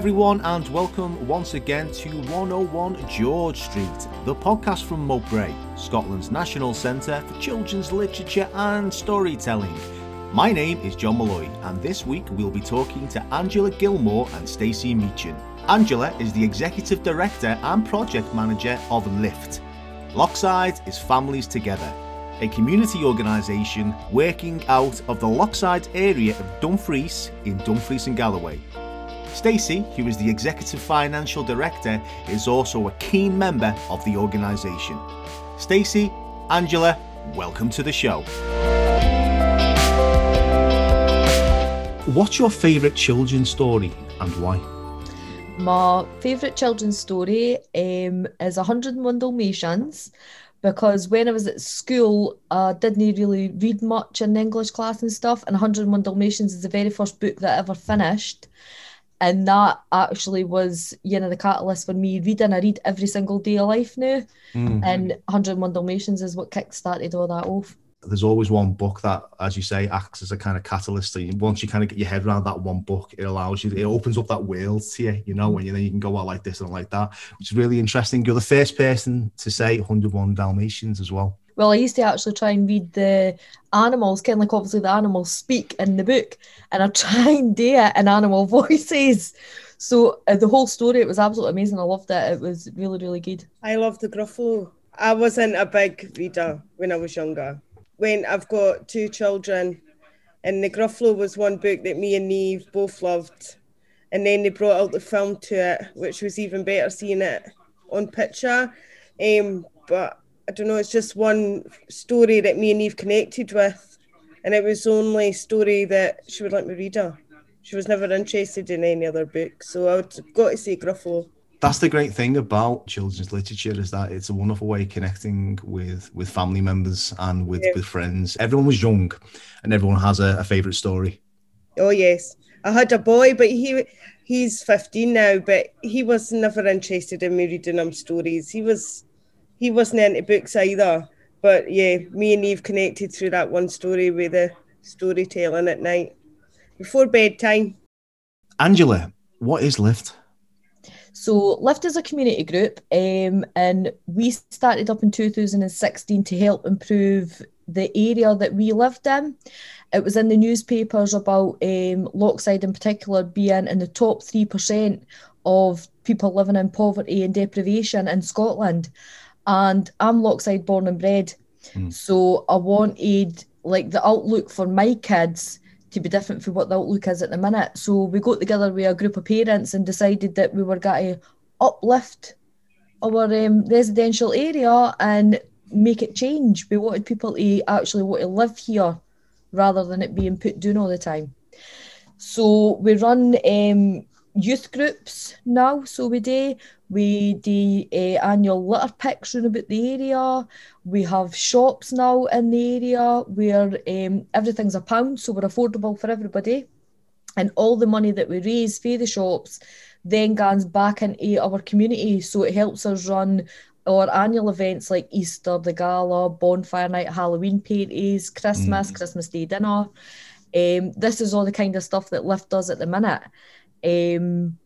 everyone, and welcome once again to 101 George Street, the podcast from Moat Brae, Scotland's national centre for children's literature and storytelling. My name is John Malloy, and this week we'll be talking to Angela Gilmore and Stacey Meechan. Angela is the Executive Director and Project Manager of LIFT. Lochside is Families Together, a community organisation working out of the Lochside area of Dumfries in Dumfries and Galloway. Stacey, who is the Executive Financial Director, is also a keen member of the organisation. Stacey, Angela, welcome to the show. What's your favourite children's story and why? My favourite children's story um, is 101 Dalmatians because when I was at school, I didn't really read much in English class and stuff. And 101 Dalmatians is the very first book that I ever finished and that actually was you know the catalyst for me reading. I read every single day of life now, mm. and 101 Dalmatians is what kick-started all that off. There's always one book that, as you say, acts as a kind of catalyst. So once you kind of get your head around that one book, it allows you, it opens up that world to you, you know, when you know you can go out like this and like that, which is really interesting. You're the first person to say 101 Dalmatians as well. Well, I used to actually try and read the animals, kind of like obviously the animals speak in the book, and I try and do it in animal voices. So uh, the whole story, it was absolutely amazing. I loved it. It was really, really good. I love the Gruffalo. I wasn't a big reader when I was younger. When I've got two children, and the Gruffalo was one book that me and Neve both loved. And then they brought out the film to it, which was even better seeing it on picture. Um, but I don't know, it's just one story that me and Eve connected with. And it was the only story that she would let me read her. She was never interested in any other book. So I would got to say Gruffalo. That's the great thing about children's literature is that it's a wonderful way of connecting with with family members and with, yeah. with friends. Everyone was young and everyone has a, a favourite story. Oh yes. I had a boy, but he he's 15 now, but he was never interested in me reading him stories. He was he wasn't into books either. But yeah, me and Eve connected through that one story with the storytelling at night before bedtime. Angela, what is Lift? So Lift is a community group, um, and we started up in 2016 to help improve the area that we lived in. It was in the newspapers about um, Lochside in particular being in the top 3% of people living in poverty and deprivation in Scotland and I'm Lochside born and bred. Mm. So I wanted like the outlook for my kids to be different from what the outlook is at the minute. So we got together with a group of parents and decided that we were going to uplift our um, residential area and make it change. We wanted people to actually want to live here rather than it being put down all the time. So we run um, youth groups now. So we do we do uh, annual litter picks around about the area. We have shops now in the area where um, everything's a pound, so we're affordable for everybody. And all the money that we raise for the shops then goes back into our community. So it helps us run our annual events like Easter, the gala, bonfire night, Halloween parties, Christmas, mm. Christmas Day dinner. Um, this is all the kind of stuff that Lift does at the minute. Um,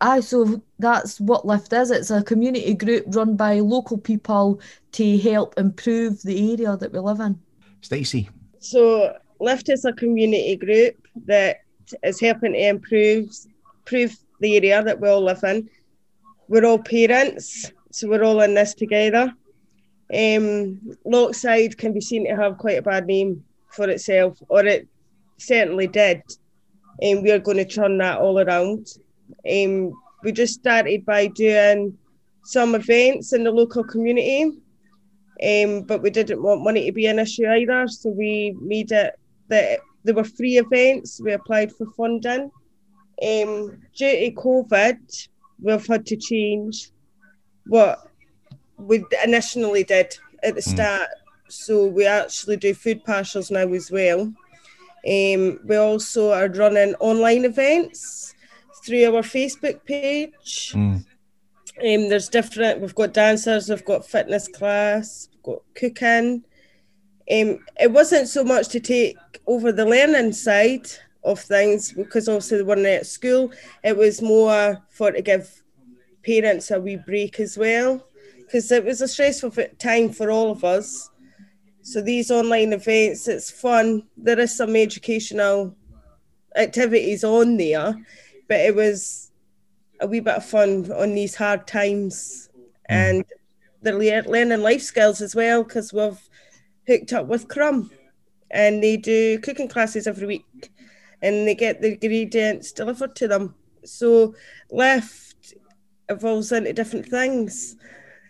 aye, so that's what Lift is. It's a community group run by local people to help improve the area that we live in. Stacey. So Lift is a community group that is helping to improve improve the area that we all live in. We're all parents, so we're all in this together. Um, Lochside can be seen to have quite a bad name for itself, or it certainly did and we are going to turn that all around. Um, we just started by doing some events in the local community, um, but we didn't want money to be an issue either, so we made it that there were free events. We applied for funding. Um, due to COVID, we've had to change what we initially did at the hmm. start. Mm. So we actually do food parcels now as well. Um, we also are running online events through our Facebook page. Mm. Um, there's different, we've got dancers, we've got fitness class, we've got cooking. Um, it wasn't so much to take over the learning side of things because obviously they weren't at school. It was more for to give parents a wee break as well because it was a stressful time for all of us. So these online events, it's fun. There is some educational activities on there, but it was a wee bit of fun on these hard times, mm. and they're learning life skills as well because we've hooked up with Crumb, and they do cooking classes every week, and they get the ingredients delivered to them. So Lift evolves into different things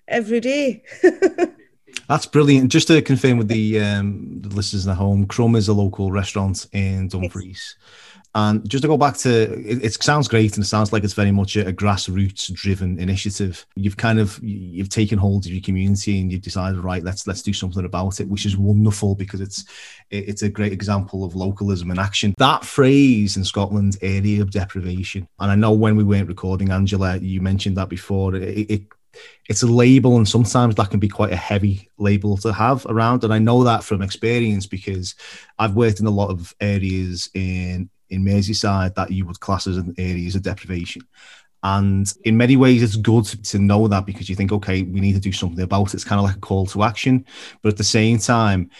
every day. That's brilliant. Just to confirm with the, um, the listeners at home, Crumb is a local restaurant in Dumfries. And just to go back to it, it, sounds great and it sounds like it's very much a, a grassroots driven initiative. You've kind of you've taken hold of your community and you've decided, right, let's let's do something about it, which is wonderful because it's it's a great example of localism in action. That phrase in Scotland, area of deprivation, and I know when we weren't recording, Angela, you mentioned that before. It, it it's a label and sometimes that can be quite a heavy label to have around. And i know that from experience because i've worked in a lot of areas in in merseyside that you would class as an areas of deprivation. And in many ways it's good to know that because you think okay we need to do something about it. It's kind of like a call to action. But at the same time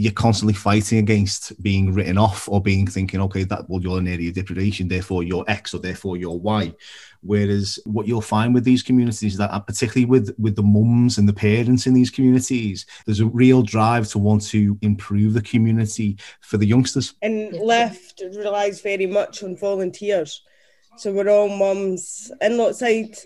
you're constantly fighting against being written off or being thinking, okay, that well, you're an area of deprivation, therefore you're X or therefore you're Y. Whereas what you'll find with these communities that particularly with with the mums and the parents in these communities, there's a real drive to want to improve the community for the youngsters. And Lift relies very much on volunteers. So we're all mums in Lochside.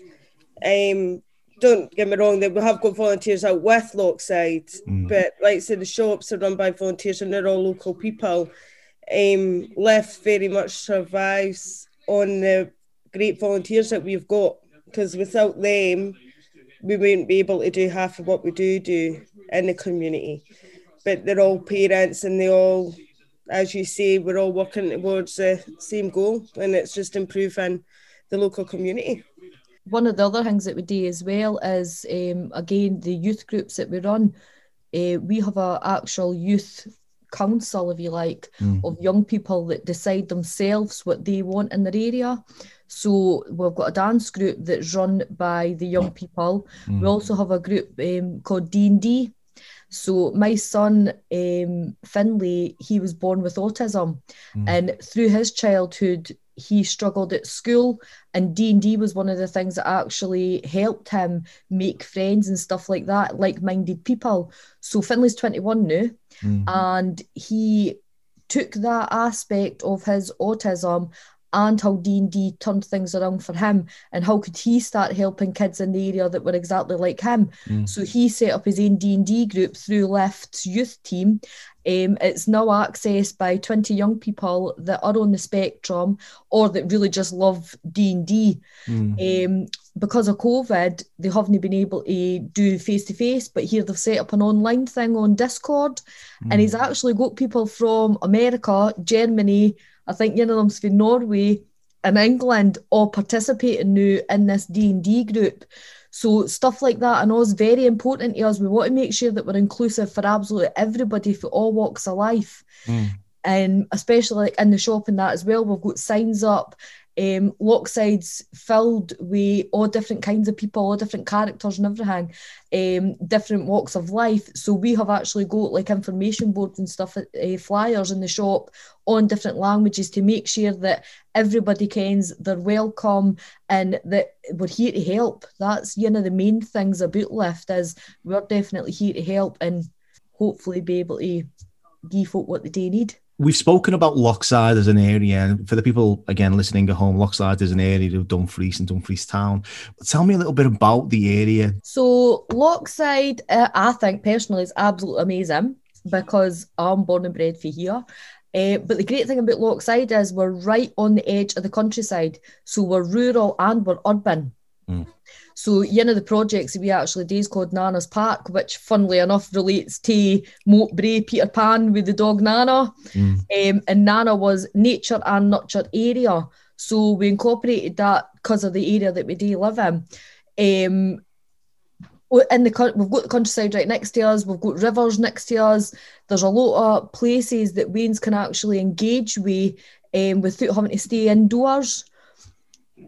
Um, don't get me wrong, that we have got volunteers out with Lochside, mm. but like I said, the shops are run by volunteers and they're all local people. Um, Lift very much survives on the great volunteers that we've got because without them, we wouldn't be able to do half of what we do do in the community. But they're all parents and they all, as you say, we're all working towards the same goal, and it's just improving the local community one of the other things that we do as well is um, again the youth groups that we run. Uh, we have a actual youth council, if you like, mm. of young people that decide themselves what they want in their area. So we've got a dance group that's run by the young people. Mm. We also have a group um, called D and D. So my son um, Finley, he was born with autism, mm. and through his childhood, he struggled at school and d&d was one of the things that actually helped him make friends and stuff like that like-minded people so finley's 21 now mm-hmm. and he took that aspect of his autism and how D&D turned things around for him and how could he start helping kids in the area that were exactly like him. Mm. So he set up his own D&D group through Lift's youth team. Um, it's now accessed by 20 young people that are on the spectrum or that really just love D&D. Mm. Um, because of COVID, they haven't been able to do face to face, but here they've set up an online thing on Discord, mm. and he's actually got people from America, Germany, I think one of them's from Norway and England all participating now in this D and D group. So stuff like that I know is very important to us. We want to make sure that we're inclusive for absolutely everybody for all walks of life. Mm. And especially like in the shop and that as well, we've got signs up um, Lochside's filled with all different kinds of people, all different characters and everything, um, different walks of life. So we have actually got like information boards and stuff, uh, flyers in the shop on different languages to make sure that everybody kens they're welcome and that we're here to help. That's one of the main things about Lift is we're definitely here to help and hopefully be able to give folk what they need. We've spoken about Lochside as an area, for the people again listening at home, Lochside is an area of Dumfries and Dumfries Town. Tell me a little bit about the area. So Lochside, uh, I think personally, is absolutely amazing because I'm born and bred for here. Uh, but the great thing about Lochside is we're right on the edge of the countryside, so we're rural and we're urban. Mm. So one of the projects we actually do is called Nana's Park, which funnily enough relates to Moat Brae Peter Pan with the dog Nana. Mm. Um, and Nana was nature and nurture area. So we incorporated that because of the area that we do live in. Um, in the we've got the countryside right next to us. We've got rivers next to us. There's a lot of places that weans can actually engage with um, without having to stay indoors.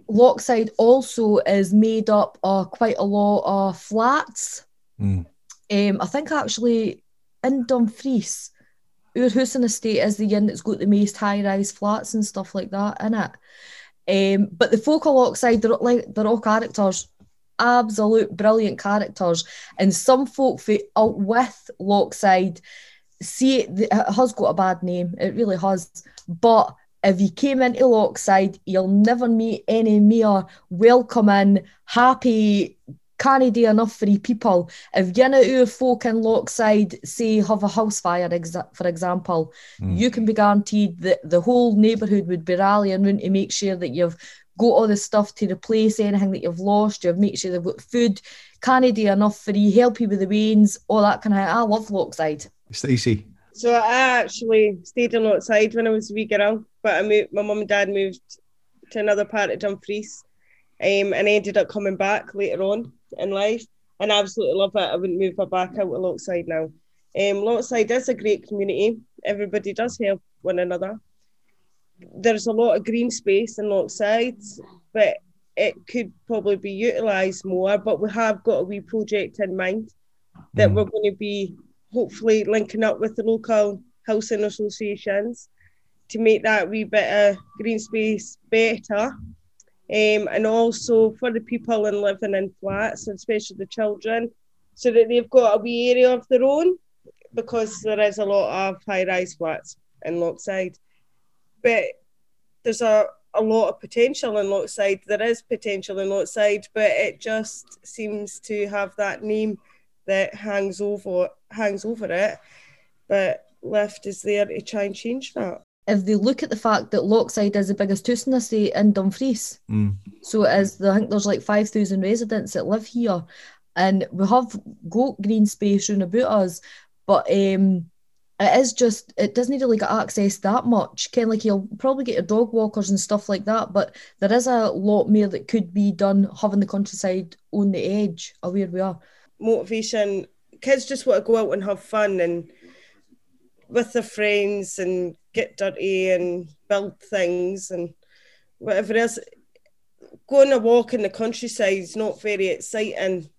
Lochside also is made up of quite a lot of flats. Mm. Um, I think actually in Dumfries, our housing estate is the inn that's got the most high rise flats and stuff like that in it. Um, but the folk of Lochside, they're like they're all characters, absolute brilliant characters. And some folk out with Lochside see it, it has got a bad name, it really has. But if you came into Lochside, you'll never meet any mere welcoming, happy, canny do enough for you people. If you know our folk in Lochside say have a house fire, exa- for example, Mm. you can be guaranteed that the whole neighbourhood would be rallying round to make sure that you've got all the stuff to replace anything that you've lost. You've make sure they've got food, canny do enough for you, help you with the rains, all that kind of. I love Lochside. Stacey. So I actually stayed in outside when I was a wee girl, but I moved, my mum and dad moved to another part of Dumfries, um, and I ended up coming back later on in life, and I absolutely love it. I wouldn't move my back out of Lochside now. Um, Lochside is a great community. Everybody does help one another. There's a lot of green space in Lochside, but it could probably be utilised more. But we have got a wee project in mind that Mm. we're going to be hopefully linking up with the local housing associations to make that wee bit of green space better. Um, and also for the people in living in flats, especially the children, so that they've got a wee area of their own, because there is a lot of high-rise flats in Lochside. But there's a, a lot of potential in Lochside. There is potential in Lochside, but it just seems to have that name that hangs over hangs over it. But Lift is there to try and change that. If they look at the fact that Lochside is the biggest housing estate in Dumfries, Mm. so it is, I think there's like 5,000 residents that live here, and we have got green space round about us, but um, it is just, it doesn't really get access that much. Kind of like you'll probably get your dog walkers and stuff like that, but there is a lot more that could be done having the countryside on the edge of where we are. Motivation. Kids just want to go out and have fun and with their friends and get dirty and build things and whatever else. Going a walk in the countryside is not very exciting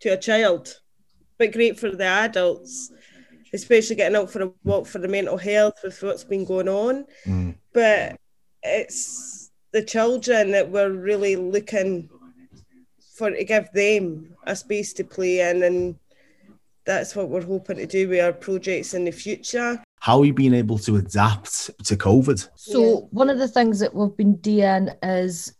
to a child, but great for the adults, especially getting out for a walk for the mental health with what's been going on. Mm. But it's the children that we're really looking for to give them a space to play in and that's what we're hoping to do with our projects in the future. How are you being able to adapt to COVID? So Yeah. one of the things that we've been doing is,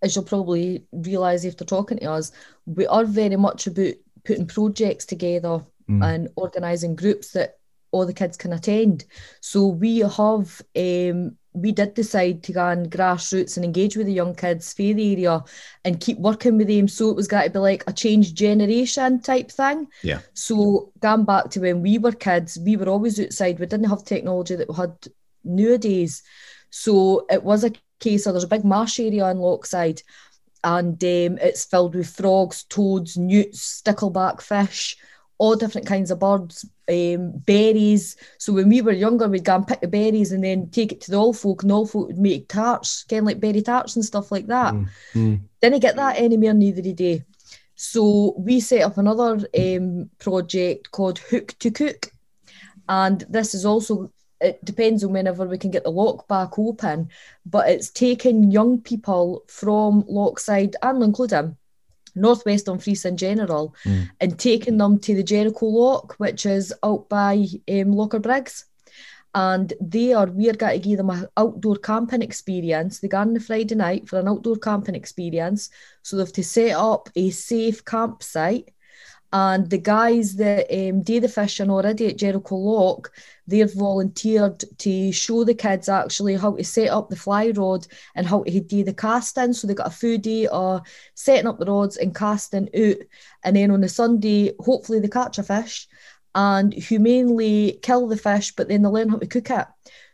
as you'll probably realise after talking to us, we are very much about putting projects together Mm. and organising groups that all the kids can attend. So we have um we did decide to go on grassroots and engage with the young kids for the area and keep working with them. So it was got to be like a change generation type thing. Yeah. So going back to when we were kids, we were always outside. We didn't have technology that we had nowadays. So it was a case of there's a big marsh area in Lochside and um, it's filled with frogs, toads, newts, stickleback fish, all different kinds of birds, um, berries. So when we were younger, we'd go and pick the berries and then take it to the old folk, and all folk would make tarts, kind of like berry tarts and stuff like that. Mm. Mm. Didn't get that anymore neither day. So we set up another um, project called Hook to Cook. And this is also, it depends on whenever we can get the lock back open, but it's taking young people from Lochside and including Northwest Dumfries in general Mm. and taking them to the Jericho Loch, which is out by um, Locharbriggs. And they are, we're going to give them an outdoor camping experience. They go on the Friday night for an outdoor camping experience. So they have to set up a safe campsite. And the guys that um, do the fishing already at Jericho Loch, they've volunteered to show the kids actually how to set up the fly rod and how to do the casting. So they got a foodie of setting up the rods and casting out. And then on the Sunday, hopefully they catch a fish and humanely kill the fish, but then they learn how to cook it.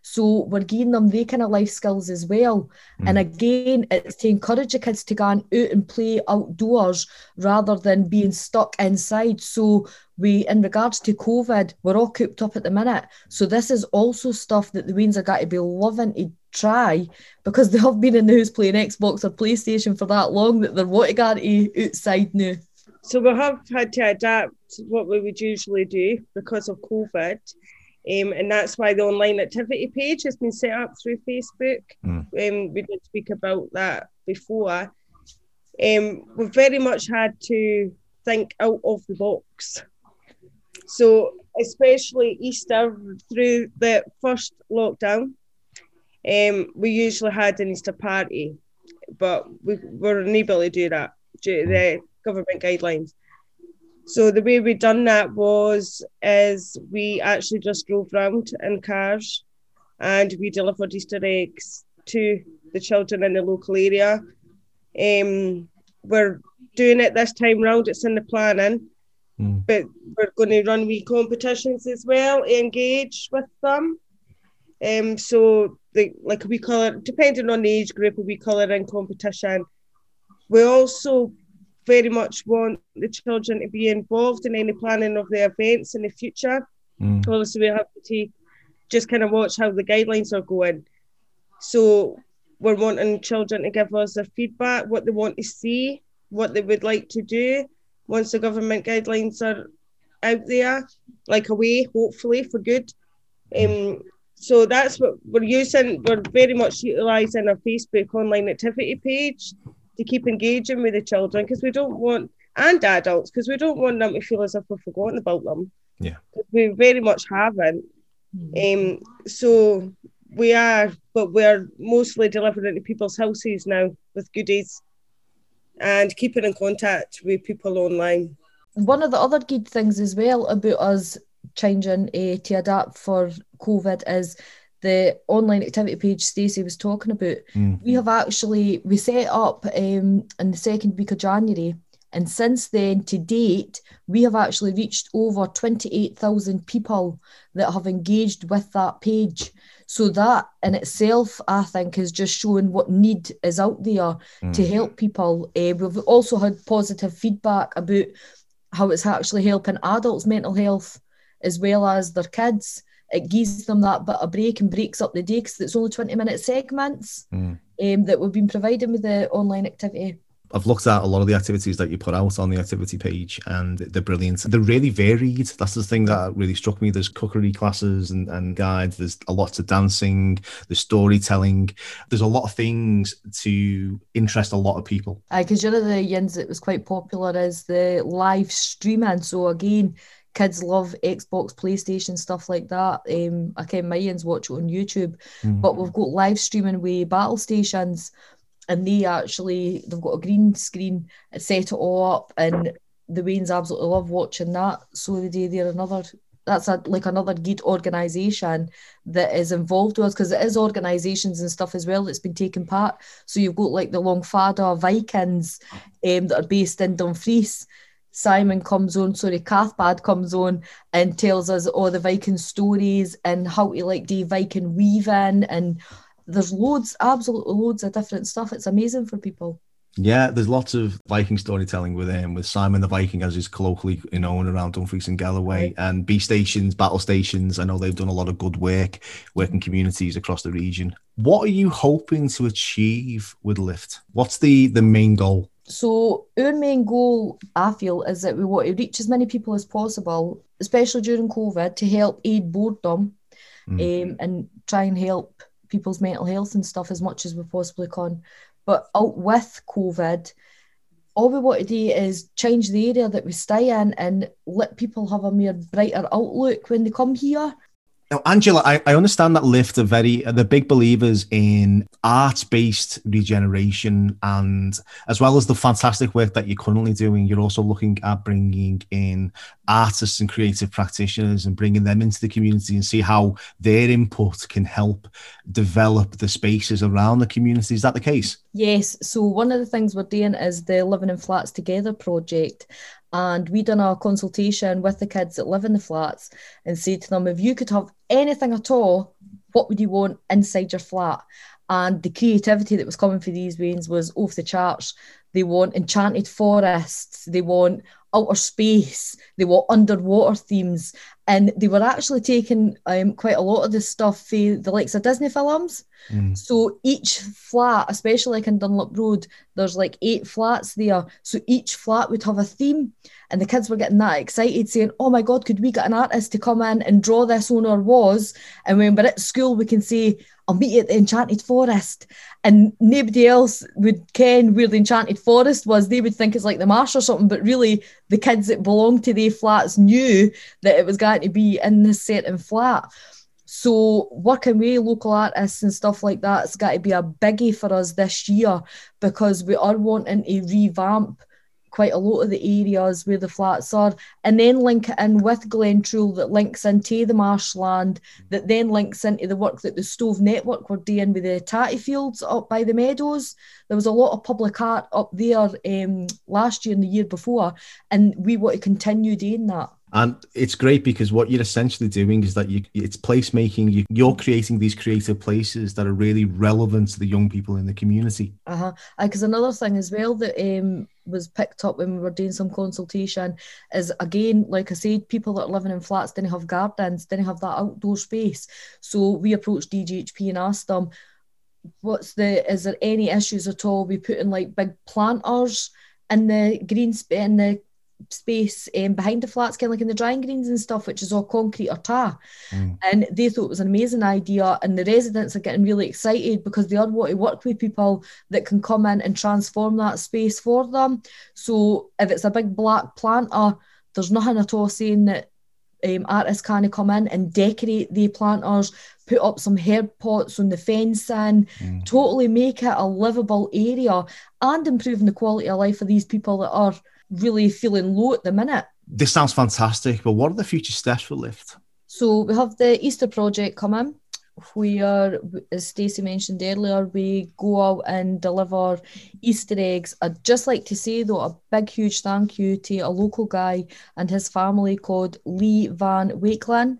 So we're giving them they kind of life skills as well. And mm. again, it's to encourage the kids to go out and play outdoors rather than being stuck inside. So we, in regards to COVID, we're all cooped up at the minute. So this is also stuff that the Weans are got to be loving to try because they have been in the house playing Xbox or PlayStation for that long that they're wanting to outside now. So we have had to adapt what we would usually do because of COVID. Um, and that's why the online activity page has been set up through Facebook. Mm. Um, we did speak about that before. Um, we've very much had to think out of the box. So, especially Easter through the first lockdown, um, we usually had an Easter party, but we were unable to do that due to the government guidelines. So the way we done that was is we actually just drove round in cars and we delivered Easter eggs to the children in the local area. Um, we're doing it this time round, it's in the planning. Mm. But we're going to run wee competitions as well, engage with them. Um, so the like we colour, depending on the age group, we colour in competition. We also very much want the children to be involved in any planning of the events in the future. Mm. Obviously, we have to just kind of watch how the guidelines are going. So we're wanting children to give us their feedback, what they want to see, what they would like to do once the government guidelines are out there, like away, hopefully, for good. Um, so that's what we're using. We're very much utilising our Facebook online activity page to keep engaging with the children because we don't want and adults because we don't want them to feel as if we've forgotten about them. Yeah, we very much haven't. Mm-hmm. Um, so we are, but we're mostly delivering to people's houses now with goodies and keeping in contact with people online. One of the other good things as well about us changing uh, to adapt for COVID is the online activity page Stacey was talking about, mm. we have actually we set up um, in the second week of January, and since then to date, we have actually reached over twenty eight thousand people that have engaged with that page. So that in itself, I think, is just showing what need is out there mm. to help people. Uh, we've also had positive feedback about how it's actually helping adults' mental health as well as their kids it gives them that bit of break and breaks up the day because it's only 20 minute segments mm. um, that we've been providing with the online activity. I've looked at a lot of the activities that you put out on the activity page and they're brilliant. They're really varied. That's the thing that really struck me. There's cookery classes and, and guides, there's a lot of dancing, there's storytelling. There's a lot of things to interest a lot of people. Because one of the yins that was quite popular is the live streaming. So again, kids love Xbox, PlayStation, stuff like that. Um, I can millions watch it on YouTube, mm-hmm. but we've got live streaming with battle stations, and they actually they've got a green screen, set it all up, and the weans absolutely love watching that. So they they're another. That's a, like another good organisation that is involved with us because it is organisations and stuff as well that's been taking part. So you've got like the Longfada Vikings um, that are based in Dumfries Simon comes on, sorry, Cathbad comes on and tells us all the Viking stories and how to like do Viking weaving and there's loads, absolutely loads of different stuff. It's amazing for people. Yeah, there's lots of Viking storytelling with him, with Simon the Viking as he's colloquially known around Dumfries and Galloway, and B stations, battle stations. I know they've done a lot of good work, working communities across the region. What are you hoping to achieve with Lift? What's the the main goal? So our main goal, I feel, is that we want to reach as many people as possible, especially during COVID, to help aid boredom mm. um, and try and help people's mental health and stuff as much as we possibly can. But out with COVID, all we want to do is change the area that we stay in and let people have a more brighter outlook when they come here. Now, Angela, I, I understand that Lift are very the big believers in art-based regeneration, and as well as the fantastic work that you're currently doing, you're also looking at bringing in artists and creative practitioners and bringing them into the community and see how their input can help develop the spaces around the community. Is that the case? Yes. So one of the things we're doing is the Living in Flats Together project, and we done a consultation with the kids that live in the flats and said to them if you could have anything at all what would you want inside your flat? And the creativity that was coming for these weans was off the charts. They want enchanted forests they want outer space they want underwater themes and they were actually taking um, quite a lot of the stuff for the likes of Disney films. Mm. So each flat, especially like in Dunlop Road, there's like eight flats there. So each flat would have a theme. And the kids were getting that excited, saying, Oh my God, could we get an artist to come in and draw this owner was? And when we're at school, we can say, I'll meet you at the Enchanted Forest. And nobody else would ken where the Enchanted Forest was. They would think it's like the marsh or something, but really the kids that belonged to the flats knew that it was going to be in this certain flat. So working with local artists and stuff like that, it's got to be a biggie for us this year because we are wanting to revamp quite a lot of the areas where the flats are, and then link it in with Glentrool that links into the marshland, that then links into the work that the Stove Network were doing with the tatty fields up by the meadows. There was a lot of public art up there um, last year and the year before, and we want to continue doing that. And it's great because what you're essentially doing is that you, it's placemaking. You, you're creating these creative places that are really relevant to the young people in the community. Uh huh. Because another thing as well that um, was picked up when we were doing some consultation is again, like I said, people that are living in flats didn't have gardens, didn't have that outdoor space. So we approached DGHP and asked them, "What's the? Is there any issues at all? We put in like big planters." in the green space in the space um, behind the flats, kind of like in the drying greens and stuff, which is all concrete or tar. Mm. And they thought it was an amazing idea. And the residents are getting really excited because they are want to work with people that can come in and transform that space for them. So if it's a big black planter, there's nothing at all saying that um, artists kind of come in and decorate the planters, put up some herb pots on the fence and Mm. totally make it a livable area and improving the quality of life of these people that are really feeling low at the minute. This sounds fantastic, but what are the future steps for Lift? So we have the Easter project coming. We are, as Stacey mentioned earlier, we go out and deliver Easter eggs. I'd just like to say though a big huge thank you to a local guy and his family called Lee Van Wakeland.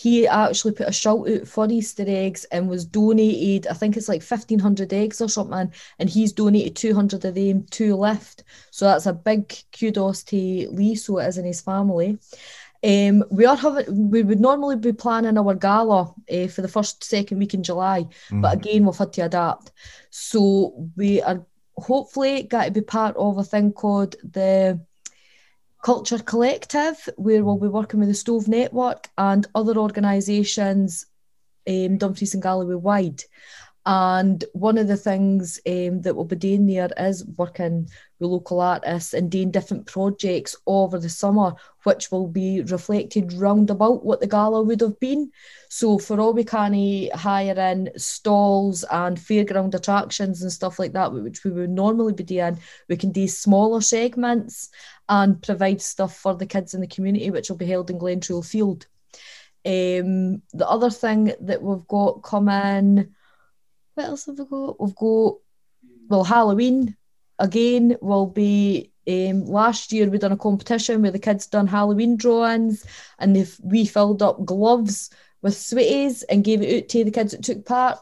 He actually put a shout out for Easter eggs and was donated, I think it's like 1,500 eggs or something, and he's donated 200 of them to Lift. So that's a big kudos to Lee, so it is in his family. Um, we are having. We would normally be planning our gala uh, for the first second week in July, but again we've had to adapt. So we are hopefully going to be part of a thing called the Culture Collective, where we'll be working with the Stove Network and other organisations, um, Dumfries and Galloway wide. And one of the things um, that we'll be doing there is working with local artists and doing different projects over the summer, which will be reflected round about what the gala would have been. So for all we can hire in stalls and fairground attractions and stuff like that, which we would normally be doing, we can do smaller segments and provide stuff for the kids in the community, which will be held in Glentrool Field. Um, the other thing that we've got coming, what else have we got? We've got well Halloween again will be um, last year we done a competition where the kids done Halloween drawings and they we filled up gloves with sweeties and gave it out to the kids that took part.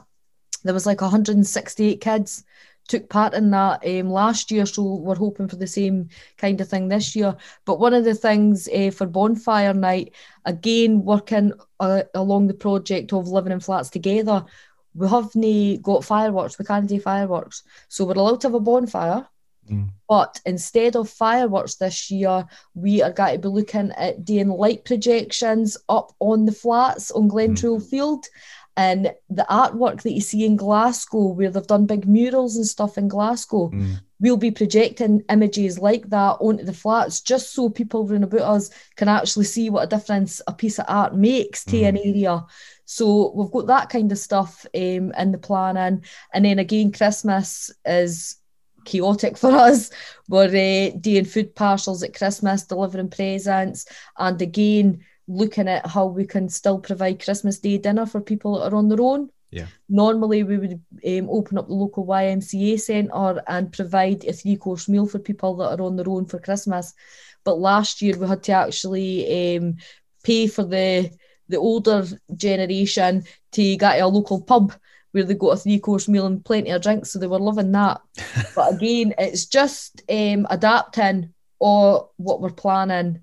There was like 168 kids took part in that um, last year, so we're hoping for the same kind of thing this year. But one of the things uh, for bonfire night, again working uh, along the project of living in flats together, we haven't got fireworks. We can't do fireworks, so we're allowed to have a bonfire. Mm. But instead of fireworks this year, we are going to be looking at doing light projections up on the flats on Glentrool Field. And the artwork that you see in Glasgow, where they've done big murals and stuff in Glasgow, Mm. we'll be projecting images like that onto the flats just so people round about us can actually see what a difference a piece of art makes to an area. So we've got that kind of stuff um, in the planning. And then again, Christmas is chaotic for us. We're uh, doing food parcels at Christmas, delivering presents, and again, looking at how we can still provide Christmas Day dinner for people that are on their own. Yeah. Normally, we would um, open up the local YMCA centre and provide a three course meal for people that are on their own for Christmas. But last year, we had to actually um, pay for the the older generation to get to a local pub where they got a three course meal and plenty of drinks, so they were loving that. but again, it's just um, adapting or what we're planning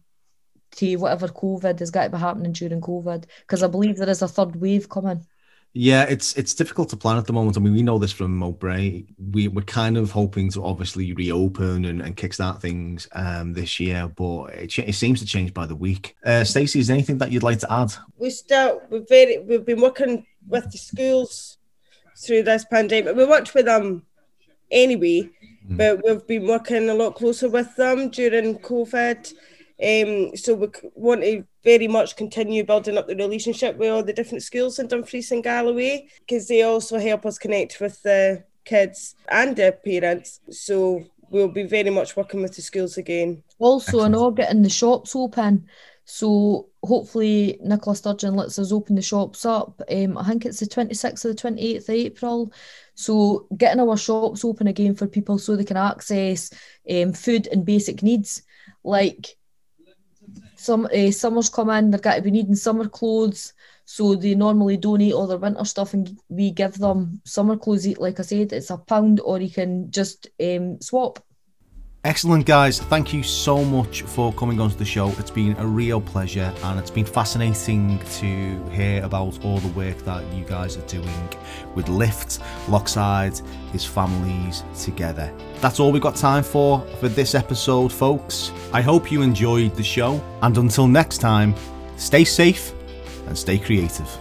to whatever COVID has got to be happening during COVID because I believe there is a third wave coming. Yeah, it's it's difficult to plan at the moment. I mean, we know this from Moat Brae. We we're kind of hoping to obviously reopen and, and kickstart things um, this year, but it, it seems to change by the week. Uh, Stacey, is there anything that you'd like to add? We still we're very we've been working with the schools through this pandemic. We worked with them anyway, mm. but we've been working a lot closer with them during COVID. Um, so we want to very much continue building up the relationship with all the different schools in Dumfries and Galloway because they also help us connect with the kids and their parents. So we'll be very much working with the schools again. Also, I know getting the shops open. So hopefully Nicola Sturgeon lets us open the shops up. Um, I think it's the 26th or the 28th of April. So getting our shops open again for people so they can access um, food and basic needs like some uh, summers come in, they're going to be needing summer clothes. So they normally donate all their winter stuff and we give them summer clothes. Like I said, it's a pound or you can just um, swap. Excellent, guys. Thank you so much for coming onto the show. It's been a real pleasure and it's been fascinating to hear about all the work that you guys are doing with Lift, Lochside, his families together. That's all we've got time for for this episode, folks. I hope you enjoyed the show, and until next time, stay safe and stay creative.